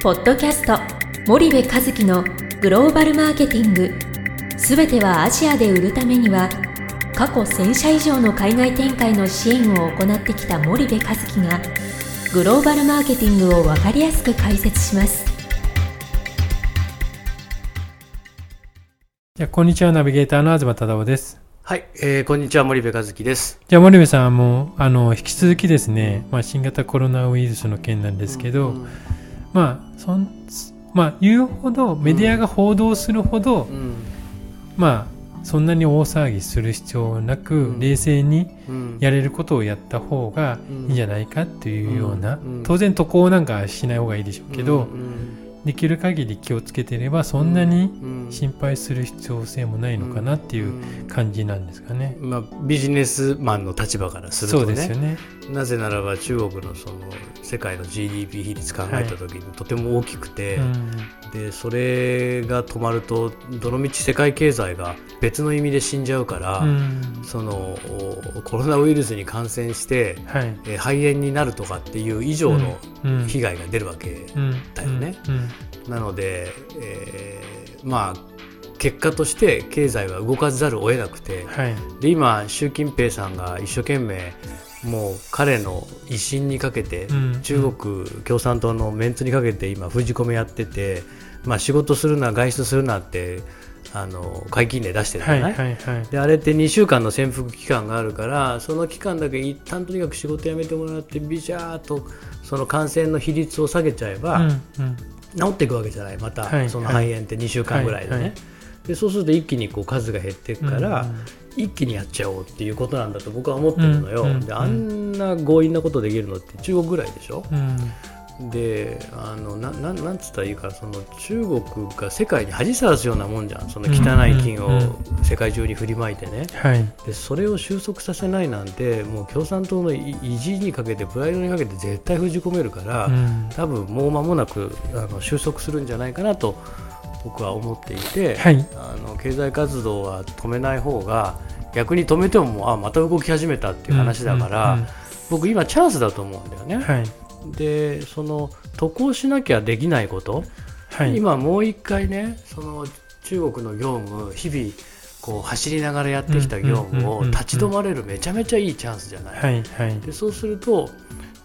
ポッドキャスト森部和樹のグローバルマーケティング。すべてはアジアで売るためには過去1000社以上の海外展開の支援を行ってきた森部和樹がグローバルマーケティングを分かりやすく解説します。じゃあこんにちはナビゲーターの東忠夫です。はい、えー、こんにちは森部和樹です。じゃあ森部さんはもうあの引き続きですね、まあ、新型コロナウイルスの件なんですけど、うん。まあそんまあ言うほどメディアが報道するほど、うん。まあそんなに大騒ぎする必要なく、うん。冷静にうんやれることをやった方がいいんじゃないかっていうような、当然渡航なんかしない方がいいでしょうけど、うんできる限り気をつけてればそんなにうん。心配する必要性もないのかなっていう感じなんですかね。まあ、ビジネスマンの立場からするそとね。うですよね。なぜならば中国のその世界の GDP 比率考えた時にとても大きくて、うん。でそれが止まるとどのみち世界経済が別の意味で死んじゃうから、うん。そのおコロナウイルスに感染して、はい。えー肺炎になるとかっていう以上のうん。被害が出るわけうん。だよねうんなので、えーまあ結果として経済は動かざるを得なくてはい。で今習近平さんが一生懸命もう彼の威信にかけて、うん中国共産党のメンツにかけて今封じ込めやってて、まあ、仕事するな外出するなってあの解禁令出してるじゃない、はいはいはい。であれって2週間の潜伏期間があるからその期間だけ一旦とにかく仕事辞めてもらってビシャーっとその感染の比率を下げちゃえば、うんうん治っていくわけじゃない。また、はい。その肺炎って2週間ぐらいでね、でそうすると一気にこう数が減っていくから、うん一気にやっちゃおうっていうことなんだと僕は思ってるのよ、であんな強引なことできるのって中国ぐらいでしょ、うんであのなななんつったらいいかその中国が世界に恥さらすようなもんじゃん。その汚い金を世界中に振りまいてね、はい。でそれを収束させないなんてもう共産党の意意地にかけてプライドにかけて絶対封じ込めるから、うん。多分もう間もなくあの収束するんじゃないかなと僕は思っていて、はい。あの経済活動は止めない方が逆に止めてももうあまた動き始めたっていう話だから、僕今チャンスだと思うんだよね。はいでその渡航しなきゃできないこと、はい今もう一回ねその中国の業務日々こう走りながらやってきた業務をうんうんうんうん立ち止まれるめちゃめちゃいいチャンスじゃない。はいはいでそうすると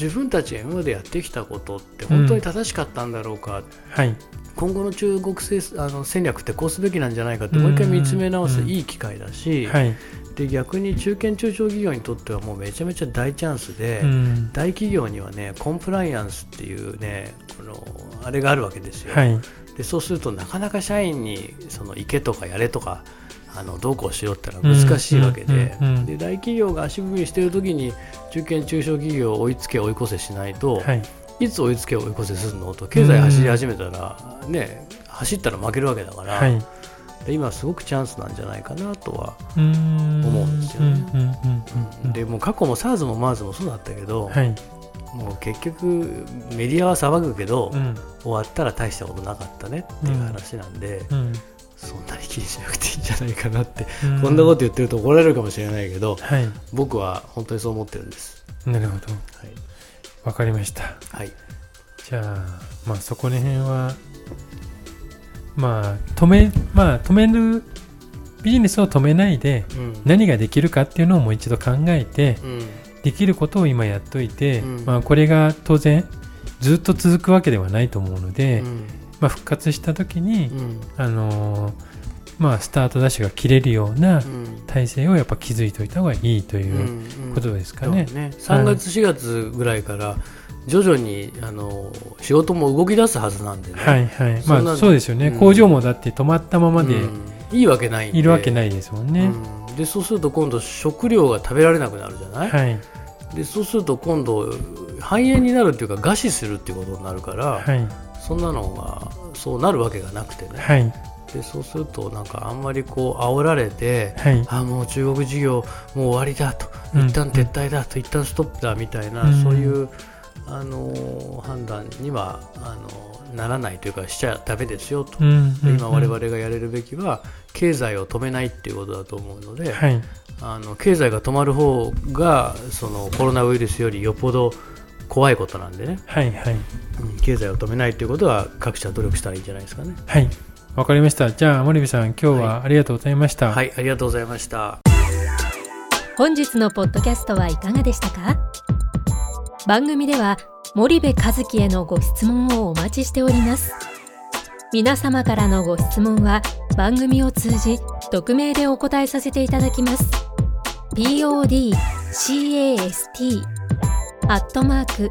自分たちが今までやってきたことって本当に正しかったんだろうか、はい今後の中国政あの戦略ってこうすべきなんじゃないかってもう一回見つめ直すうんいい機会だし、はい。で逆に中堅中小企業にとってはもうめちゃめちゃ大チャンスで、うん。大企業にはねコンプライアンスっていうねこのあれがあるわけですよ、はい。でそうするとなかなか社員にその行けとかやれとかあのどうこうしろってのは難しいわけで,、で大企業が足踏みしてる時に中堅中小企業を追いつけ追い越せしないと、はいい、つ追いつけ追い越せするの？と経済走り始めたら、ね走ったら負けるわけだから、はい。で今すごくチャンスなんじゃないかなとは、うん。思うんですよね。うんうんうんうんでもう過去も SARS も MERS もそうだったけど、はい。もう結局メディアは騒ぐけど、うん。終わったら大したことなかったねっていう話なんで、うん。そんなに気にしなくていいんじゃないかなって、うん。こんなこと言ってると怒られるかもしれないけどはい。僕は本当にそう思ってるんです。なるほど。はいわかりました。はい。じゃあまあそこら辺はまあ止めまあ止めるビジネスを止めないでうん。何ができるかっていうのをもう一度考えてうん。できることを今やっといて、うん。まあこれが当然ずっと続くわけではないと思うので、うん。まあ、復活した時に、うん。あのーまあスタートダッシュが切れるようなうん。体制をやっぱ築いておいた方がいいといううんことですかそうね。ね3月4月ぐらいから徐々にあの仕事も動き出すはずなんでね、はいはい。まあそうですよね、うん。工場もだって止まったままでうん。いいわけないいるわけないですもんね。うん。でそうすると今度食料が食べられなくなるじゃない、はい。でそうすると今度肺炎になるっていうか餓死するっていうことになるから、はい。そんなのがそうなるわけがなくてね、はいでそうするとなんかあんまりこう煽られて、はい。あもう中国事業もう終わりだと。うん一旦撤退だと、一旦ストップだみたいな、うん。そういうあの判断にはあのならないというかしちゃダメですよと、今我うん々がやれるべきは経済を止めないっていうことだと思うので、はい。あの経済が止まる方がそのコロナウイルスよりよっぽど怖いことなんでね、はいはい。うん経済を止めないということは各社努力したらいいんじゃないですかね。はい。わかりました。じゃあ、森部さん、今日はありがとうございました。はい、ありがとうございました。本日のポッドキャストはいかがでしたか？番組では森部和樹へのご質問をお待ちしております皆様からのご質問は番組を通じ匿名でお答えさせていただきます podcast アットマーク